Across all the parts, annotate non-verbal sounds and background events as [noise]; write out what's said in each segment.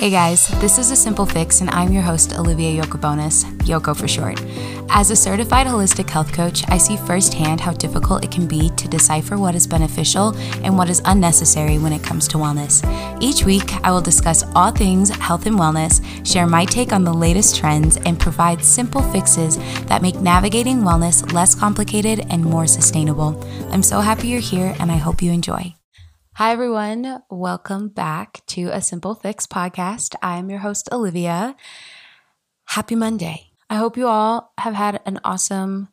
Hey guys, this is A Simple Fix, and I'm your host, Olivia Yokobonis, Yoko for short. As a certified holistic health coach, I see firsthand how difficult it can be to decipher what is beneficial and what is unnecessary when it comes to wellness. Each week, I will discuss all things health and wellness, share my take on the latest trends, and provide simple fixes that make navigating wellness less complicated and more sustainable. I'm so happy you're here, and I hope you enjoy. Hi, everyone. Welcome back to a Simple Fix podcast. I'm your host, Olivia. Happy Monday. I hope you all have had an awesome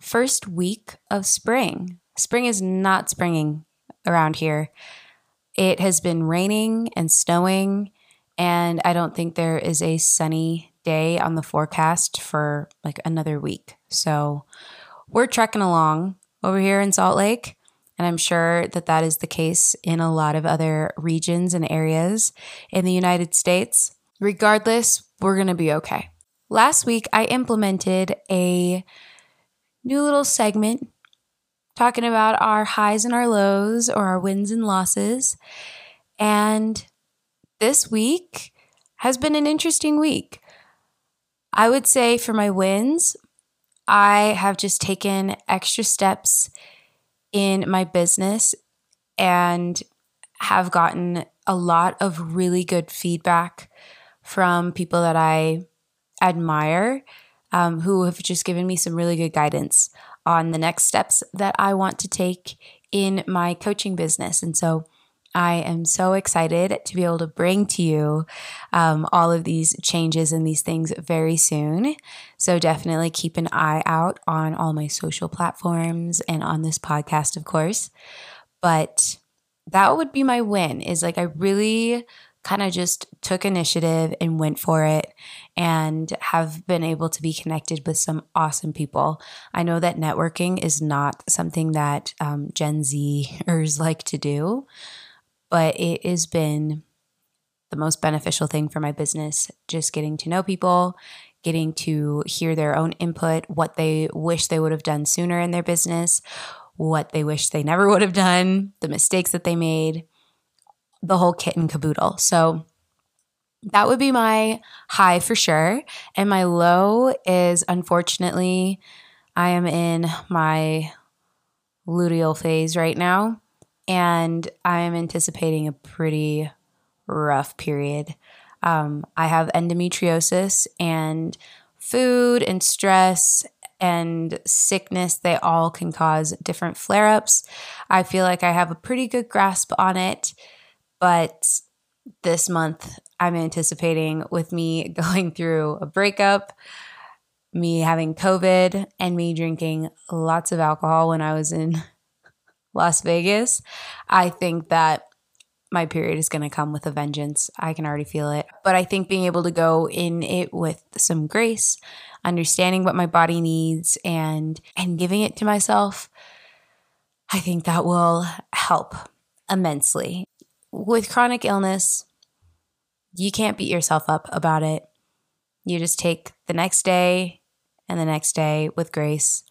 first week of spring. Spring is not springing around here. It has been raining and snowing, and I don't think there is a sunny day on the forecast for like another week. So we're trekking along over here in Salt Lake. And I'm sure that that is the case in a lot of other regions and areas in the United States. Regardless, we're going to be okay. Last week, I implemented a new little segment talking about our highs and our lows or our wins and losses. And this week has been an interesting week. I would say for my wins, I have just taken extra steps in my business and have gotten a lot of really good feedback from people that I admire um, who have just given me some really good guidance on the next steps that I want to take in my coaching business. And so I am so excited to be able to bring to you um, all of these changes and these things very soon. So definitely keep an eye out on all my social platforms and on this podcast, of course. But that would be my win is like I really kind of just took initiative and went for it and have been able to be connected with some awesome people. I know that networking is not something that um, Gen Zers [laughs] like to do but it has been the most beneficial thing for my business just getting to know people getting to hear their own input what they wish they would have done sooner in their business what they wish they never would have done the mistakes that they made the whole kit and caboodle. So that would be my high for sure. And my low is unfortunately i am in my luteal phase right now and I am anticipating a pretty rough period. Um, I have endometriosis, and food and stress and sickness, they all can cause different flare ups. I feel like I have a pretty good grasp on it, but this month I'm anticipating with me [laughs] going through a breakup, me having COVID, and me drinking lots of alcohol when I was in Las Vegas, I think that my period is going to come with a vengeance. I can already feel it. But I think being able to go in it with some grace, understanding what my body needs and and giving it to myself, I think that will help immensely. With chronic illness, you can't beat yourself up about it. You just take the next day and the next day with grace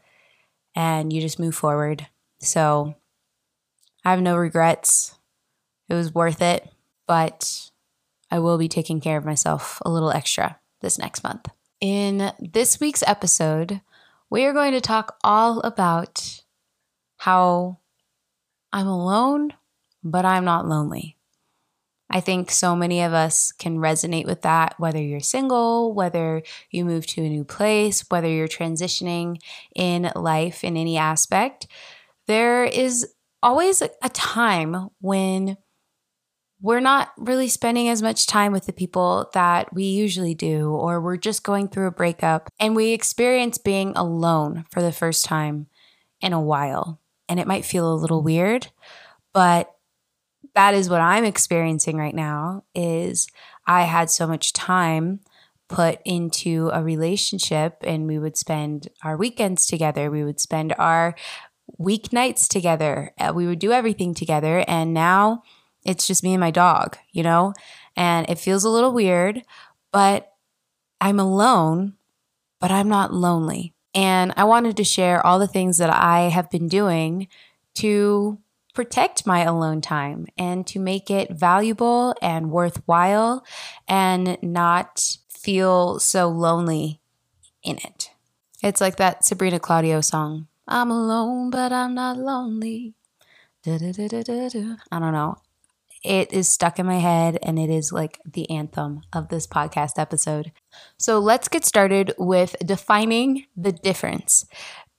and you just move forward. So, I have no regrets. It was worth it, but I will be taking care of myself a little extra this next month. In this week's episode, we are going to talk all about how I'm alone, but I'm not lonely. I think so many of us can resonate with that, whether you're single, whether you move to a new place, whether you're transitioning in life in any aspect. There is always a time when we're not really spending as much time with the people that we usually do, or we're just going through a breakup and we experience being alone for the first time in a while. And it might feel a little weird, but that is what I'm experiencing right now is I had so much time put into a relationship and we would spend our weekends together. We would spend our weeknights together. Uh, we would do everything together. And now it's just me and my dog, you know? And it feels a little weird, but I'm alone, but I'm not lonely. And I wanted to share all the things that I have been doing to protect my alone time and to make it valuable and worthwhile and not feel so lonely in it. It's like that Sabrina Claudio song. I'm alone, but I'm not lonely. I don't know. It is stuck in my head and it is like the anthem of this podcast episode. So let's get started with defining the difference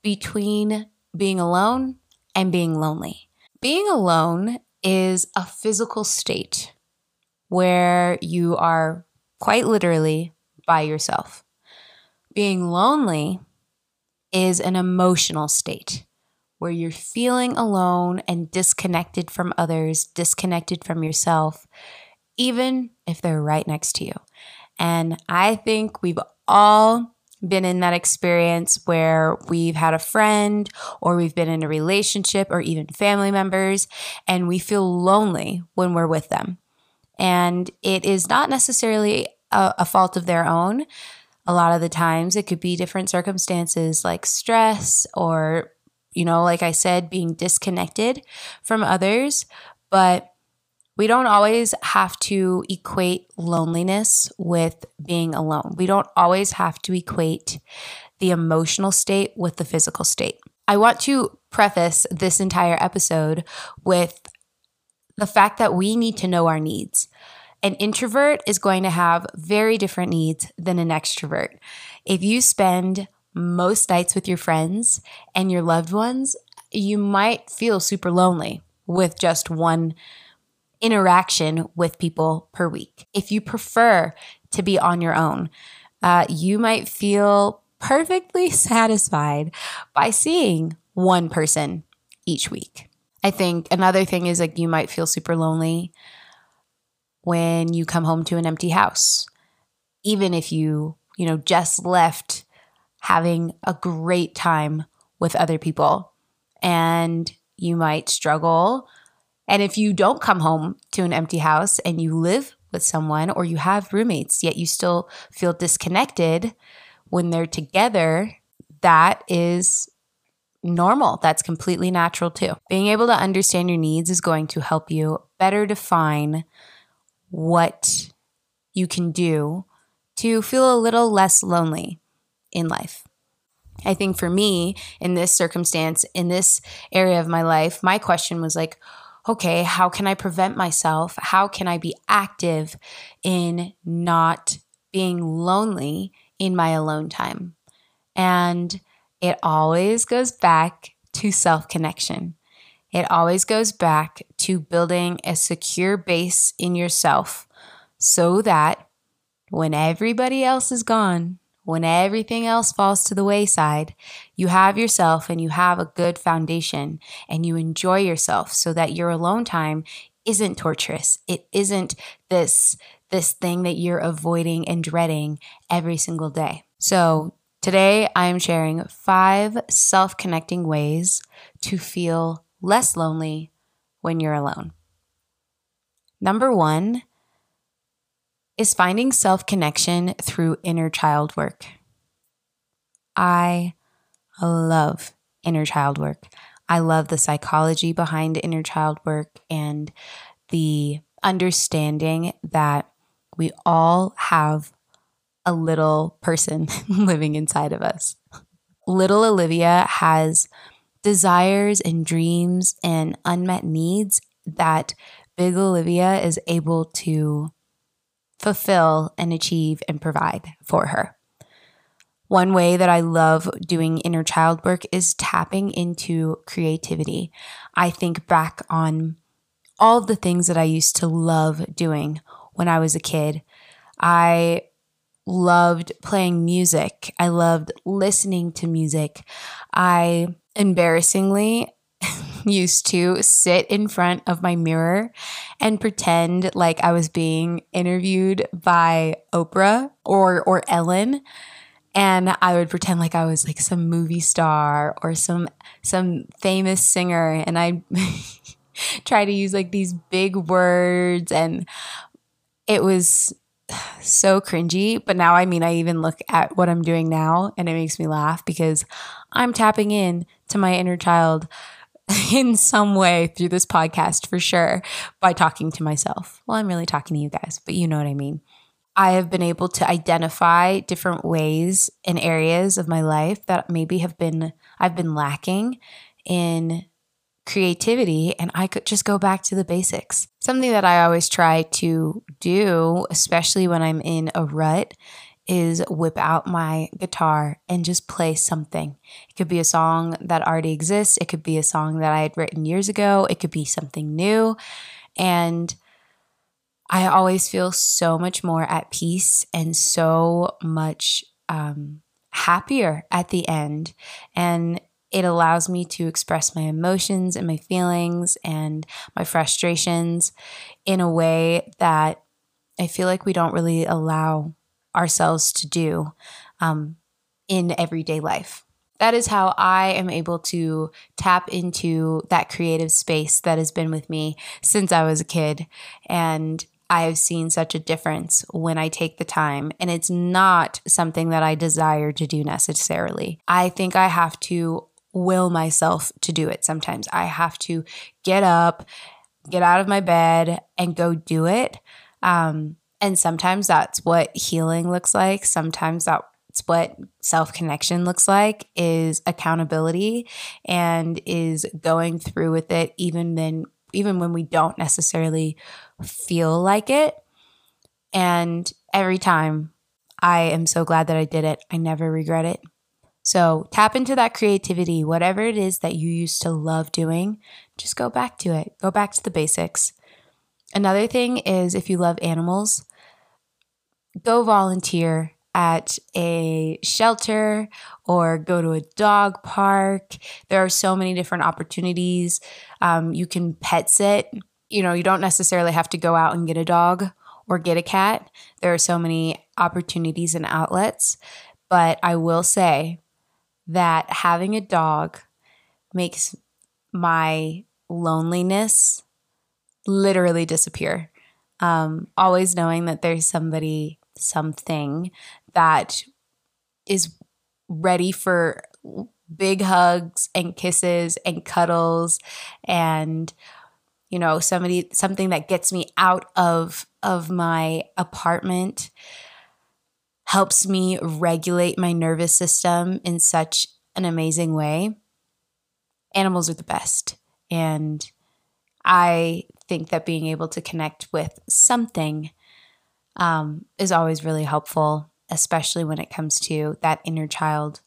between being alone and being lonely. Being alone is a physical state where you are quite literally by yourself. Being lonely is an emotional state where you're feeling alone and disconnected from others, disconnected from yourself, even if they're right next to you. And I think we've all been in that experience where we've had a friend or we've been in a relationship or even family members and we feel lonely when we're with them. And it is not necessarily a, a fault of their own. A lot of the times it could be different circumstances like stress or, you know, like I said, being disconnected from others. But we don't always have to equate loneliness with being alone. We don't always have to equate the emotional state with the physical state. I want to preface this entire episode with the fact that we need to know our needs. An introvert is going to have very different needs than an extrovert. If you spend most nights with your friends and your loved ones, you might feel super lonely with just one interaction with people per week. If you prefer to be on your own, uh, you might feel perfectly [laughs] satisfied by seeing one person each week. I think another thing is like you might feel super lonely when you come home to an empty house. Even if you, you know, just left having a great time with other people and you might struggle and if you don't come home to an empty house and you live with someone or you have roommates, yet you still feel disconnected when they're together, that is normal. That's completely natural too. Being able to understand your needs is going to help you better define what you can do to feel a little less lonely in life. I think for me, in this circumstance, in this area of my life, my question was like, okay, how can I prevent myself? How can I be active in not being lonely in my alone time? And it always goes back to self connection. It always goes back to building a secure base in yourself so that when everybody else is gone, when everything else falls to the wayside, you have yourself and you have a good foundation and you enjoy yourself so that your alone time isn't torturous. It isn't this this thing that you're avoiding and dreading every single day. So, today I am sharing 5 self-connecting ways to feel less lonely when you're alone. Number 1, is finding self connection through inner child work. I love inner child work. I love the psychology behind inner child work and the understanding that we all have a little person [laughs] living inside of us. Little Olivia has desires and dreams and unmet needs that big Olivia is able to fulfill and achieve and provide for her. One way that I love doing inner child work is tapping into creativity. I think back on all the things that I used to love doing when I was a kid. I loved playing music. I loved listening to music. I embarrassingly [laughs] used to sit in front of my mirror and pretend like I was being interviewed by Oprah or or Ellen. And I would pretend like I was like some movie star or some some famous singer. And I [laughs] try to use like these big words. And it was [sighs] so cringy. But now I mean I even look at what I'm doing now and it makes me laugh because I'm tapping in to my inner child [laughs] in some way through this podcast for sure by talking to myself. Well, I'm really talking to you guys, but you know what I mean. I have been able to identify different ways and areas of my life that maybe have been I've been lacking in creativity and I could just go back to the basics. Something that I always try to do, especially when I'm in a rut, is whip out my guitar and just play something. It could be a song that already exists, it could be a song that I had written years ago, it could be something new. And I always feel so much more at peace and so much um, happier at the end. And it allows me to express my emotions and my feelings and my frustrations in a way that I feel like we don't really allow ourselves to do um, in everyday life. That is how I am able to tap into that creative space that has been with me since I was a kid. And I have seen such a difference when I take the time. And it's not something that I desire to do necessarily. I think I have to will myself to do it sometimes. I have to get up, get out of my bed, and go do it. Um, and sometimes that's what healing looks like. Sometimes that's what self connection looks like is accountability and is going through with it even then even when we don't necessarily feel like it. And every time I am so glad that I did it. I never regret it. So tap into that creativity, whatever it is that you used to love doing, just go back to it. Go back to the basics. Another thing is if you love animals, go volunteer at a shelter or go to a dog park. There are so many different opportunities. Um, you can pet sit. You know, you don't necessarily have to go out and get a dog or get a cat. There are so many opportunities and outlets. But I will say that having a dog makes my loneliness literally disappear. Um, always knowing that there's somebody, something that is ready for big hugs and kisses and cuddles and you know somebody something that gets me out of of my apartment helps me regulate my nervous system in such an amazing way. Animals are the best. And I think that being able to connect with something um, is always really helpful, especially when it comes to that inner child.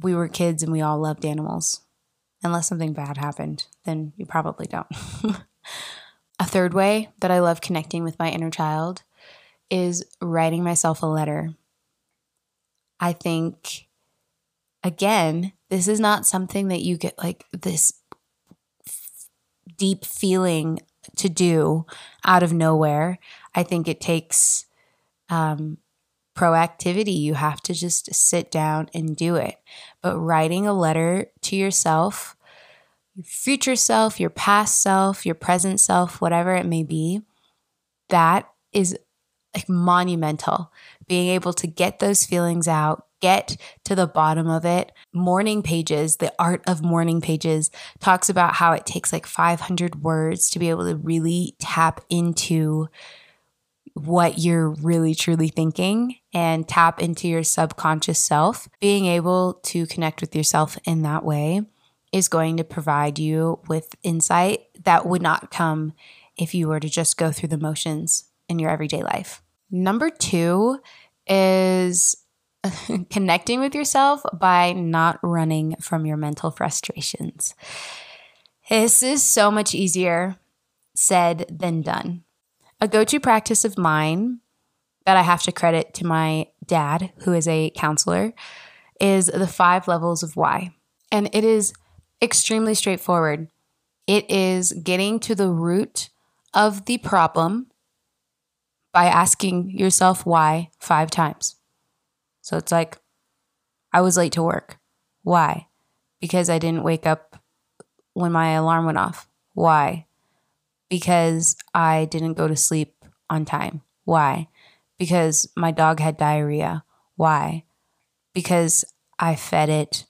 We were kids and we all loved animals. Unless something bad happened, then you probably don't. [laughs] a third way that I love connecting with my inner child is writing myself a letter. I think, again, this is not something that you get like this deep feeling to do out of nowhere. I think it takes um, proactivity. You have to just sit down and do it. But writing a letter to yourself, your future self, your past self, your present self, whatever it may be, that is like monumental. Being able to get those feelings out, get to the bottom of it. Morning pages, the art of morning pages talks about how it takes like 500 words to be able to really tap into what you're really truly thinking and tap into your subconscious self. Being able to connect with yourself in that way is going to provide you with insight that would not come if you were to just go through the motions in your everyday life. Number two is [laughs] connecting with yourself by not running from your mental frustrations. This is so much easier said than done. A go to practice of mine that I have to credit to my dad, who is a counselor, is the five levels of why. And it is extremely straightforward. It is getting to the root of the problem by asking yourself why five times. So it's like, I was late to work. Why? Because I didn't wake up when my alarm went off. Why? Because I didn't go to sleep on time. Why? Because my dog had diarrhea. Why? Because I fed it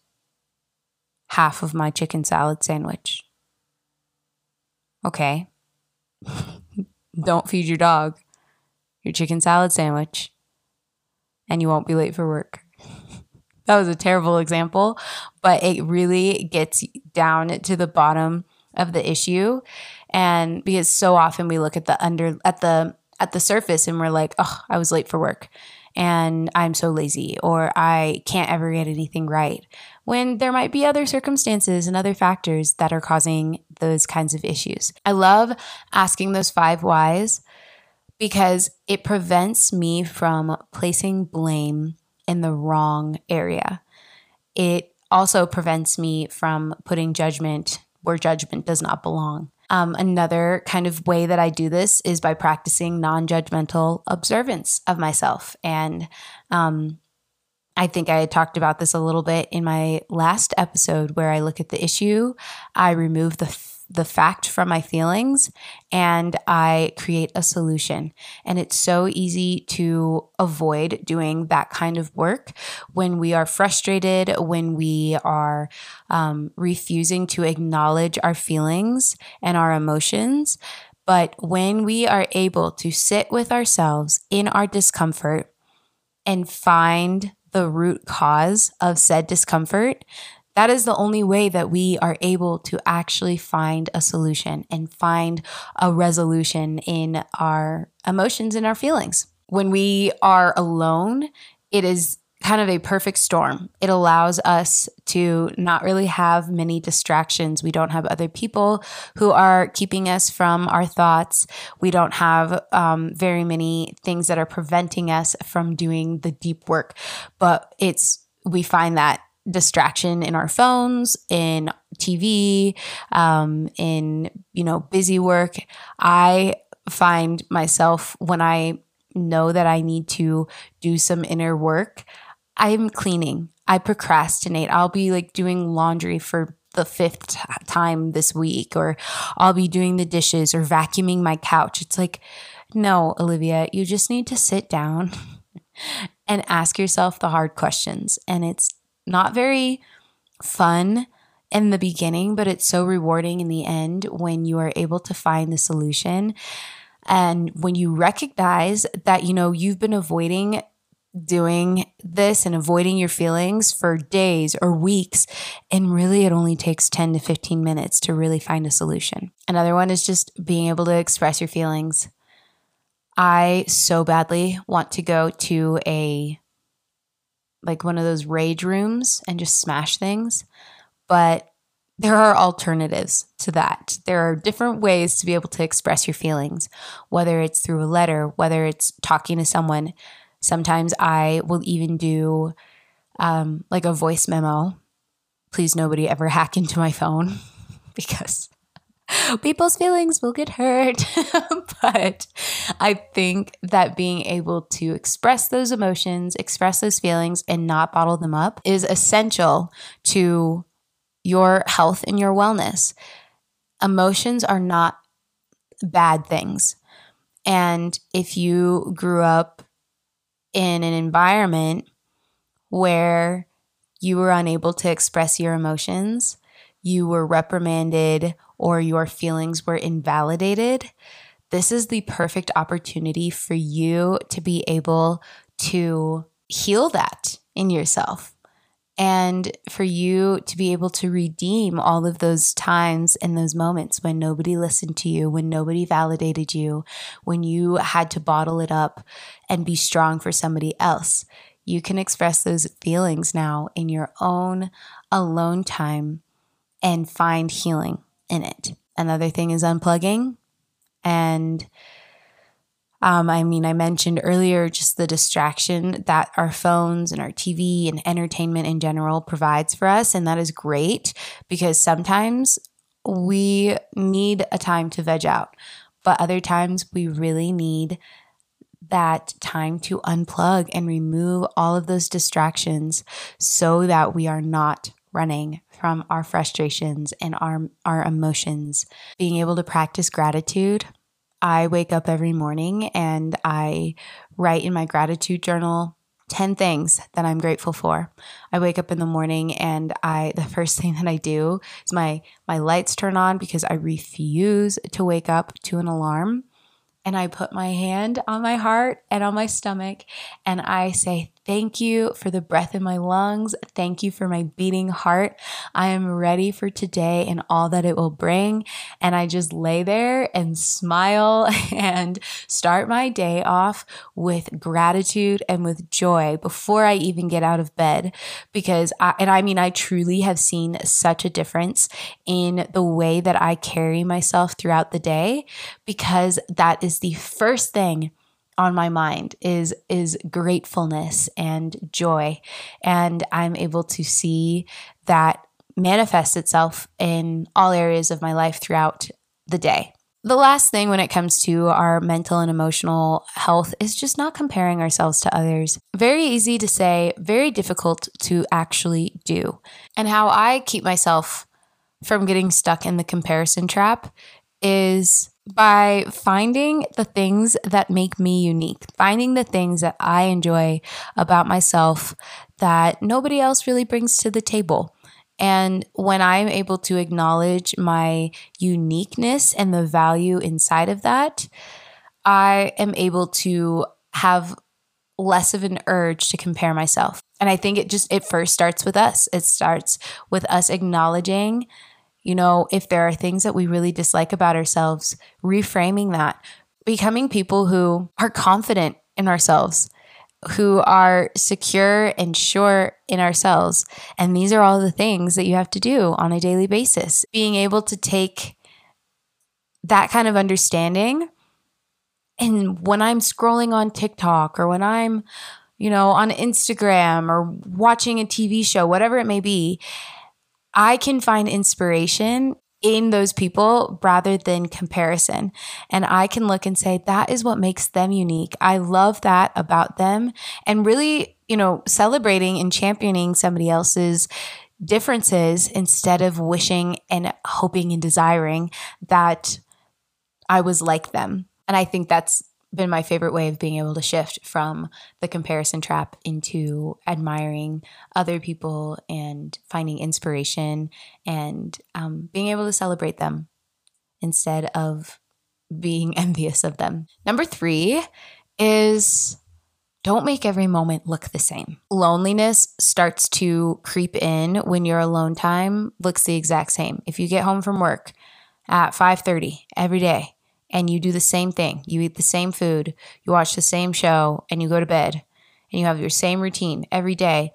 half of my chicken salad sandwich. Okay. [laughs] Don't feed your dog your chicken salad sandwich and you won't be late for work. [laughs] that was a terrible example, but it really gets down to the bottom of the issue and because so often we look at the under at the at the surface and we're like, "Oh, I was late for work." and I'm so lazy or I can't ever get anything right. When there might be other circumstances and other factors that are causing those kinds of issues. I love asking those five whys because it prevents me from placing blame in the wrong area. It also prevents me from putting judgment where judgment does not belong. Um, another kind of way that I do this is by practicing non judgmental observance of myself. And um, I think I had talked about this a little bit in my last episode where I look at the issue, I remove the the fact from my feelings and I create a solution. And it's so easy to avoid doing that kind of work when we are frustrated, when we are um, refusing to acknowledge our feelings and our emotions. But when we are able to sit with ourselves in our discomfort and find the root cause of said discomfort, that is the only way that we are able to actually find a solution and find a resolution in our emotions and our feelings. When we are alone, it is kind of a perfect storm. It allows us to not really have many distractions. We don't have other people who are keeping us from our thoughts. We don't have um, very many things that are preventing us from doing the deep work. But it's, we find that distraction in our phones, in TV, um, in, you know, busy work. I find myself when I know that I need to do some inner work, I'm cleaning. I procrastinate. I'll be like doing laundry for the fifth t- time this week, or I'll be doing the dishes or vacuuming my couch. It's like, no, Olivia, you just need to sit down [laughs] and ask yourself the hard questions. And it's not very fun in the beginning, but it's so rewarding in the end when you are able to find the solution. And when you recognize that, you know, you've been avoiding doing this and avoiding your feelings for days or weeks. And really, it only takes 10 to 15 minutes to really find a solution. Another one is just being able to express your feelings. I so badly want to go to a like one of those rage rooms and just smash things. But there are alternatives to that. There are different ways to be able to express your feelings, whether it's through a letter, whether it's talking to someone. Sometimes I will even do um, like a voice memo. Please, nobody ever hack into my phone [laughs] because [laughs] people's feelings will get hurt. [laughs] but I think that being able to express those emotions, express those feelings, and not bottle them up is essential to your health and your wellness. Emotions are not bad things. And if you grew up in an environment where you were unable to express your emotions, you were reprimanded or your feelings were invalidated, this is the perfect opportunity for you to be able to heal that in yourself and for you to be able to redeem all of those times and those moments when nobody listened to you, when nobody validated you, when you had to bottle it up and be strong for somebody else. You can express those feelings now in your own alone time and find healing in it. Another thing is unplugging. And um, I mean, I mentioned earlier just the distraction that our phones and our TV and entertainment in general provides for us. And that is great because sometimes we need a time to veg out, but other times we really need that time to unplug and remove all of those distractions so that we are not running from our frustrations and our, our emotions. Being able to practice gratitude. I wake up every morning and I write in my gratitude journal 10 things that I'm grateful for. I wake up in the morning and I the [laughs] first thing that I do is my my lights turn on because I refuse to wake up to an alarm and I put my hand on my heart and on my stomach and I say, Thank you for the breath in my lungs. Thank you for my beating heart. I am ready for today and all that it will bring. And I just lay there and smile [laughs] and start my day off with gratitude and with joy before I even get out of bed. Because I, and I mean, I truly have seen such a difference in the way that I carry myself throughout the day because that is the first thing on my mind is is gratefulness and joy and i'm able to see that manifest itself in all areas of my life throughout the day the last thing when it comes to our mental and emotional health is just not comparing ourselves to others. Very easy to say, very difficult to actually do. And how I keep myself from getting stuck in the comparison trap is by finding the things that make me unique, finding the things that I enjoy about myself that nobody else really brings to the table. And when I'm able to acknowledge my uniqueness and the value inside of that, I am able to have less of an urge to compare myself. And I think it just, it first starts with us. It starts with us acknowledging you know, if there are things that we really dislike about ourselves, reframing that, becoming people who are confident in ourselves, who are secure and sure in ourselves. And these are all the things that you have to do on a daily basis. Being able to take that kind of understanding. And when I'm scrolling on TikTok or when I'm, you know, on Instagram or watching a TV show, whatever it may be, I can find inspiration in those people rather than comparison. And I can look and say, that is what makes them unique. I love that about them. And really, you know, celebrating and championing somebody else's differences instead of wishing and hoping and desiring that I was like them. And I think that's been my favorite way of being able to shift from the comparison trap into admiring other people and finding inspiration and um, being able to celebrate them instead of being [laughs] envious of them. Number three is don't make every moment look the same. Loneliness starts to creep in when your alone time looks the exact same. If you get home from work at 5:30 every day and you do the same thing. You eat the same food, you watch the same show, and you go to bed and you have your same routine every day.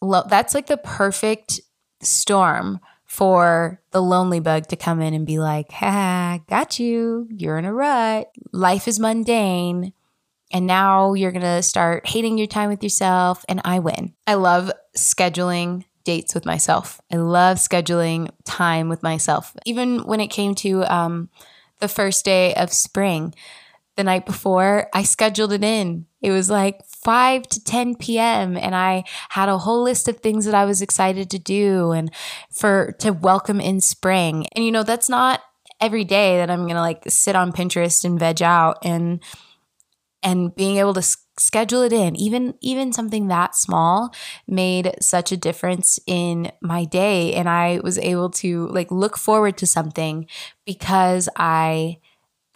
That's like the perfect storm for the lonely bug to come in and be like, ha, got you. You're in a rut. Life is mundane. And now you're going to start hating your time with yourself, and I win. I love scheduling dates with myself. I love scheduling time with myself. Even when it came to um, the first day of spring. The night before, I scheduled it in. It was like 5 to 10 p.m. and I had a whole list of things that I was excited to do and for to welcome in spring. And you know, that's not every day that I'm going to like sit on Pinterest and veg out and and being able to schedule it in even even something that small made such a difference in my day and i was able to like look forward to something because i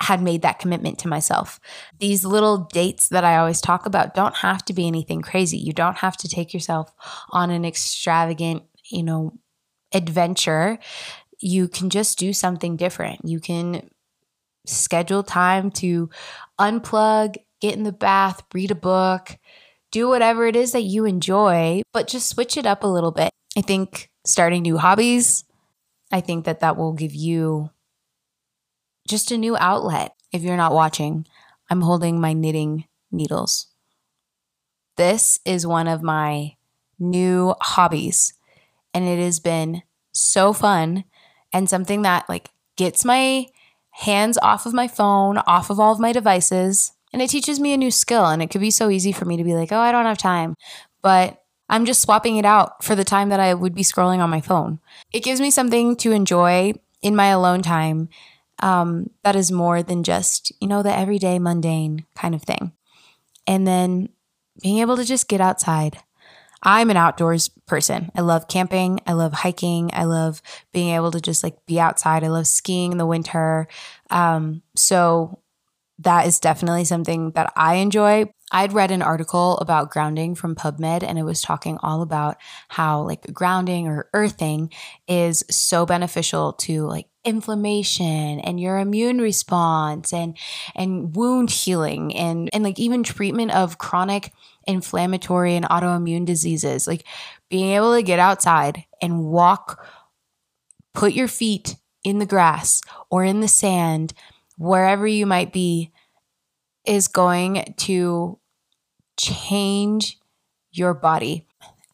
had made that commitment to myself. These little dates that I always talk about don't have to be anything crazy. You don't have to take yourself on an extravagant, you know, adventure. You can just do something different. You can schedule time to unplug get in the bath, read a book, do whatever it is that you enjoy, but just switch it up a little bit. I think starting new hobbies, I think that that will give you just a new outlet. If you're not watching, I'm holding my knitting needles. This is one of my new hobbies, and it has been so fun and something that like gets my hands off of my phone, off of all of my devices, and it teaches me a new skill. And it could be so easy for me to be like, oh, I don't have time. But I'm just swapping it out for the time that I would be scrolling on my phone. It gives me something to enjoy in my alone time um, that is more than just, you know, the everyday mundane kind of thing. And then being able to just get outside. I'm an outdoors person. I love camping. I love hiking. I love being able to just like be outside. I love skiing in the winter. Um, so that is definitely something that I enjoy. I'd read an article about grounding from PubMed and it was talking all about how like grounding or earthing is so beneficial to like inflammation and your immune response and and wound healing and and like even treatment of chronic inflammatory and autoimmune diseases. Like being able to get outside and walk put your feet in the grass or in the sand wherever you might be is going to change your body.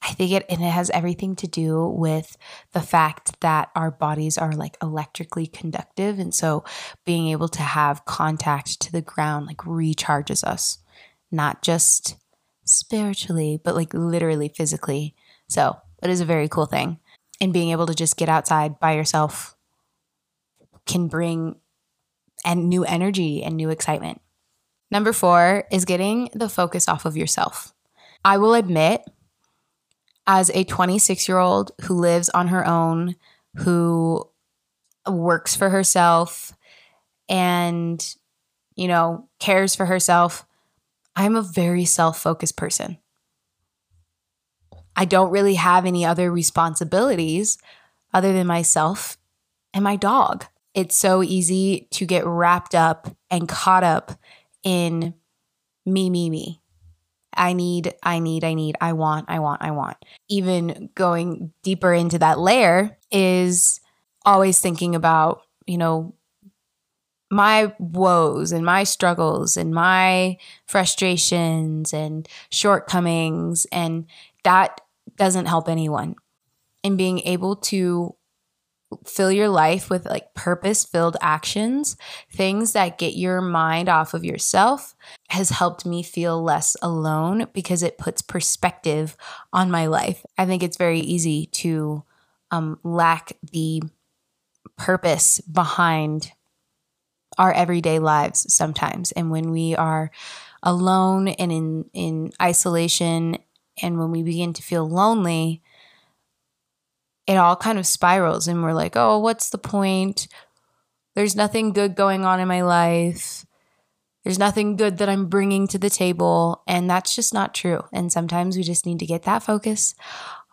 I think it and it has everything to do with the fact that our bodies are like electrically conductive and so being able to have contact to the ground like recharges us not just spiritually but like literally physically. So, it is a very cool thing. And being able to just get outside by yourself can bring and new energy and new excitement. Number four is getting the focus off of yourself. I will admit, as a 26 year old who lives on her own, who works for herself and, you know, cares for herself, I'm a very self focused person. I don't really have any other responsibilities other than myself and my dog it's so easy to get wrapped up and caught up in me, me, me. I need, I need, I need, I want, I want, I want. Even going deeper into that layer is always thinking about, you know, my woes and my struggles and my frustrations and shortcomings. And that doesn't help anyone. And being able to fill your life with like purpose filled actions, things that get your mind off of yourself, has helped me feel less alone because it puts perspective on my life. I think it's very easy to um, lack the purpose behind our everyday lives sometimes. And when we are alone and in, in isolation, and when we begin to feel lonely, it all kind of spirals and we're like, oh, what's the point? There's nothing good going on in my life. There's nothing good that I'm bringing to the table. And that's just not true. And sometimes we just need to get that focus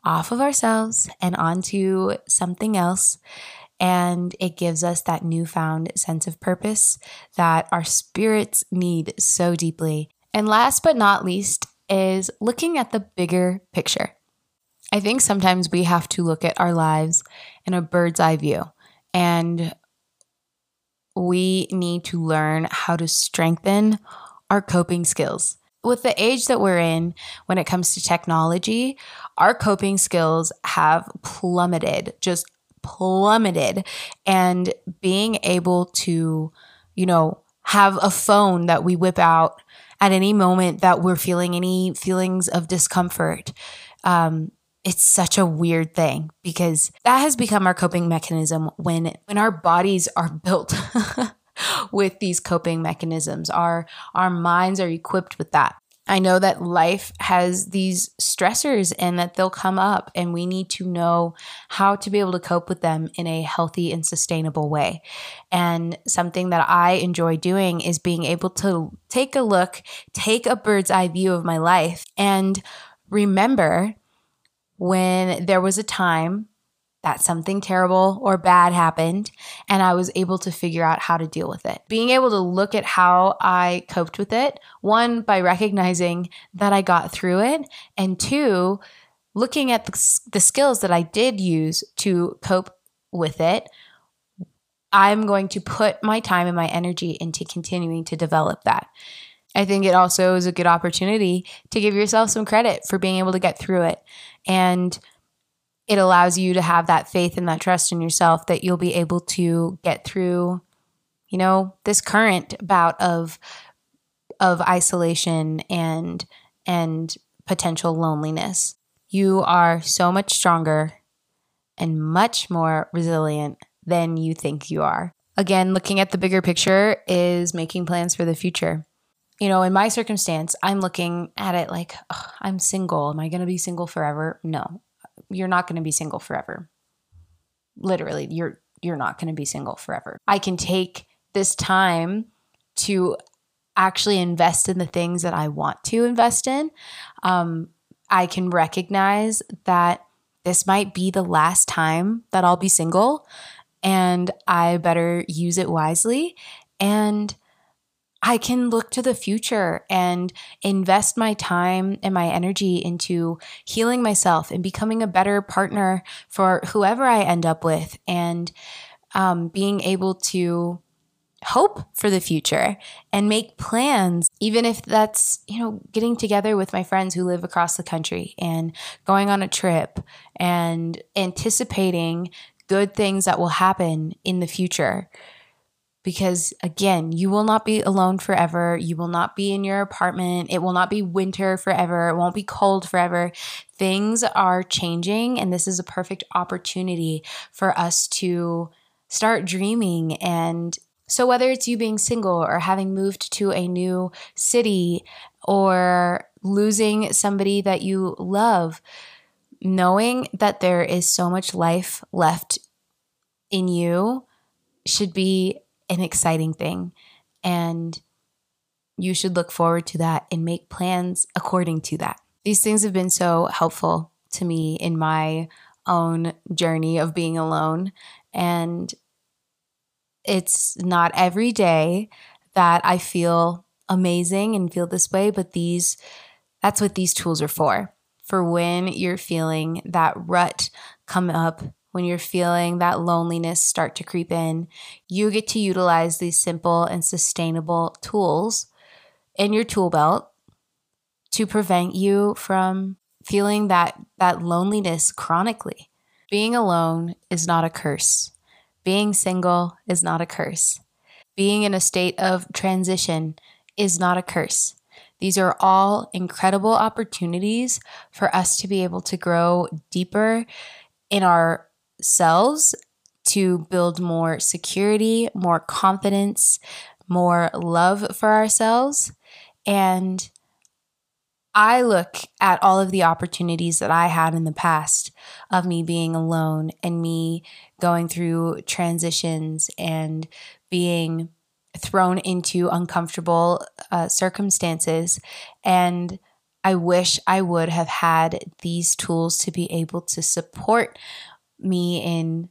off of ourselves and onto something else. And it gives us that newfound sense of purpose that our spirits need so deeply. And last but not least is looking at the bigger picture. I think sometimes we have to look at our lives in a bird's eye view and we need to learn how to strengthen our coping skills. With the age that we're in when it comes to technology, our coping skills have plummeted, just plummeted. And being able to, you know, have a phone that we whip out at any moment that we're feeling any feelings of discomfort, um, it's such a weird thing because that has become our coping mechanism when when our bodies are [laughs] built with these coping mechanisms. Our our minds are equipped with that. I know that life has these stressors and that they'll come up and we need to know how to be able to cope with them in a healthy and sustainable way. And something that i enjoy doing is being able to take a look take a bird's eye view of my life and remember when there was a time that something terrible or bad happened and I was able to figure out how to deal with it. Being able to look at how I coped with it, one, by recognizing that I got through it, and two, looking at the, the skills that I did use to cope with it. I'm going to put my time and my energy into continuing to develop that. I think it also is a good opportunity to give yourself some credit for being able to get through it. And it allows you to have that faith and that trust in yourself that you'll be able to get through, you know, this current bout of of isolation and and potential loneliness. You are so much stronger and much more resilient than you think you are. Again, looking at the bigger picture is making plans for the future. You know, in my circumstance, I'm looking at it like, I'm single. Am I going to be single forever? No, you're not going to be single forever. Literally, you're you're not going to be single forever. I can take this time to actually invest in the things that I want to invest in. Um, I can recognize that this might be the last time that I'll be single and I better use it wisely. And I can look to the future and invest my time and my energy into healing myself and becoming a better partner for whoever I end up with and um, being able to hope for the future and make plans even if that's you know getting together with my friends who live across the country and going on a trip and anticipating good things that will happen in the future because again, you will not be alone forever. You will not be in your apartment. It will not be winter forever. It won't be cold forever. Things are changing, and this is a perfect opportunity for us to start dreaming. And so, whether it's you being single or having moved to a new city or losing somebody that you love, knowing that there is so much life left in you should be an exciting thing. And you should look forward to that and make plans according to that. These things have been so helpful to me in my own journey of being alone. And it's not every day that I feel amazing and feel this way, but these that's what these tools are for. For when you're feeling that rut come up when you're feeling that loneliness start to creep in, you get to utilize these simple and sustainable tools in your tool belt to prevent you from feeling that that loneliness chronically. Being alone is not a curse. Being single is not a curse. Being in a state of transition is not a curse. These are all incredible opportunities for us to be able to grow deeper in our selves to build more security, more confidence, more love for ourselves. And I look at all of the opportunities that I had in the past of me being alone and me going through transitions and being thrown into uncomfortable uh, circumstances. And I wish I would have had these tools to be able to support me in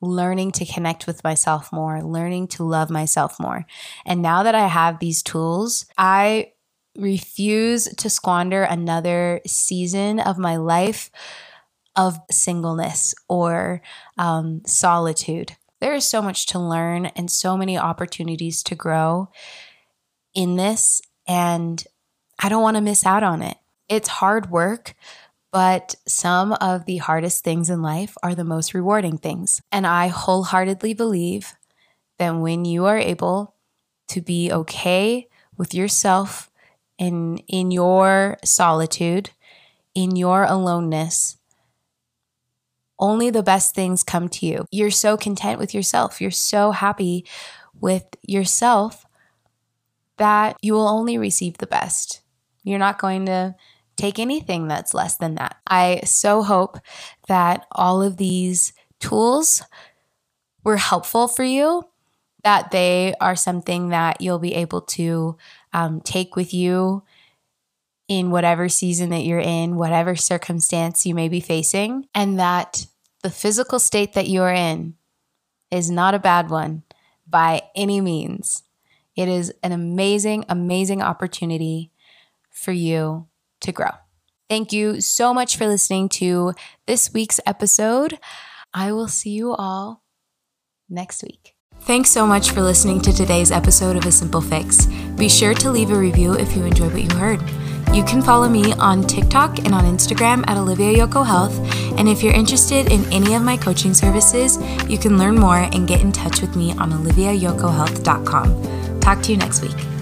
learning to connect with myself more, learning to love myself more. And now that I have these tools, I refuse to squander another season of my life of singleness or um, solitude. There is so much to learn and so many opportunities to grow in this, and I don't want to miss out on it. It's hard work, but some of the hardest things in life are the most rewarding things. And I wholeheartedly believe that when you are able to be okay with yourself in in your solitude, in your aloneness, only the best things come to you. You're so content with yourself. You're so happy with yourself that you will only receive the best. You're not going to take anything that's less than that. I so hope that all of these tools were helpful for you, that they are something that you'll be able to um, take with you in whatever season that you're in, whatever circumstance you may be facing, and that the physical state that you're in is not a bad one by any means. It is an amazing, amazing opportunity for you to grow. Thank you so much for listening to this week's episode. I will see you all next week. Thanks so much for listening to today's episode of A Simple Fix. Be sure to leave a review if you enjoyed what you heard. You can follow me on TikTok and on Instagram at Olivia Yoko Health. And if you're interested in any of my coaching services, you can learn more and get in touch with me on oliviayokohealth.com. Talk to you next week.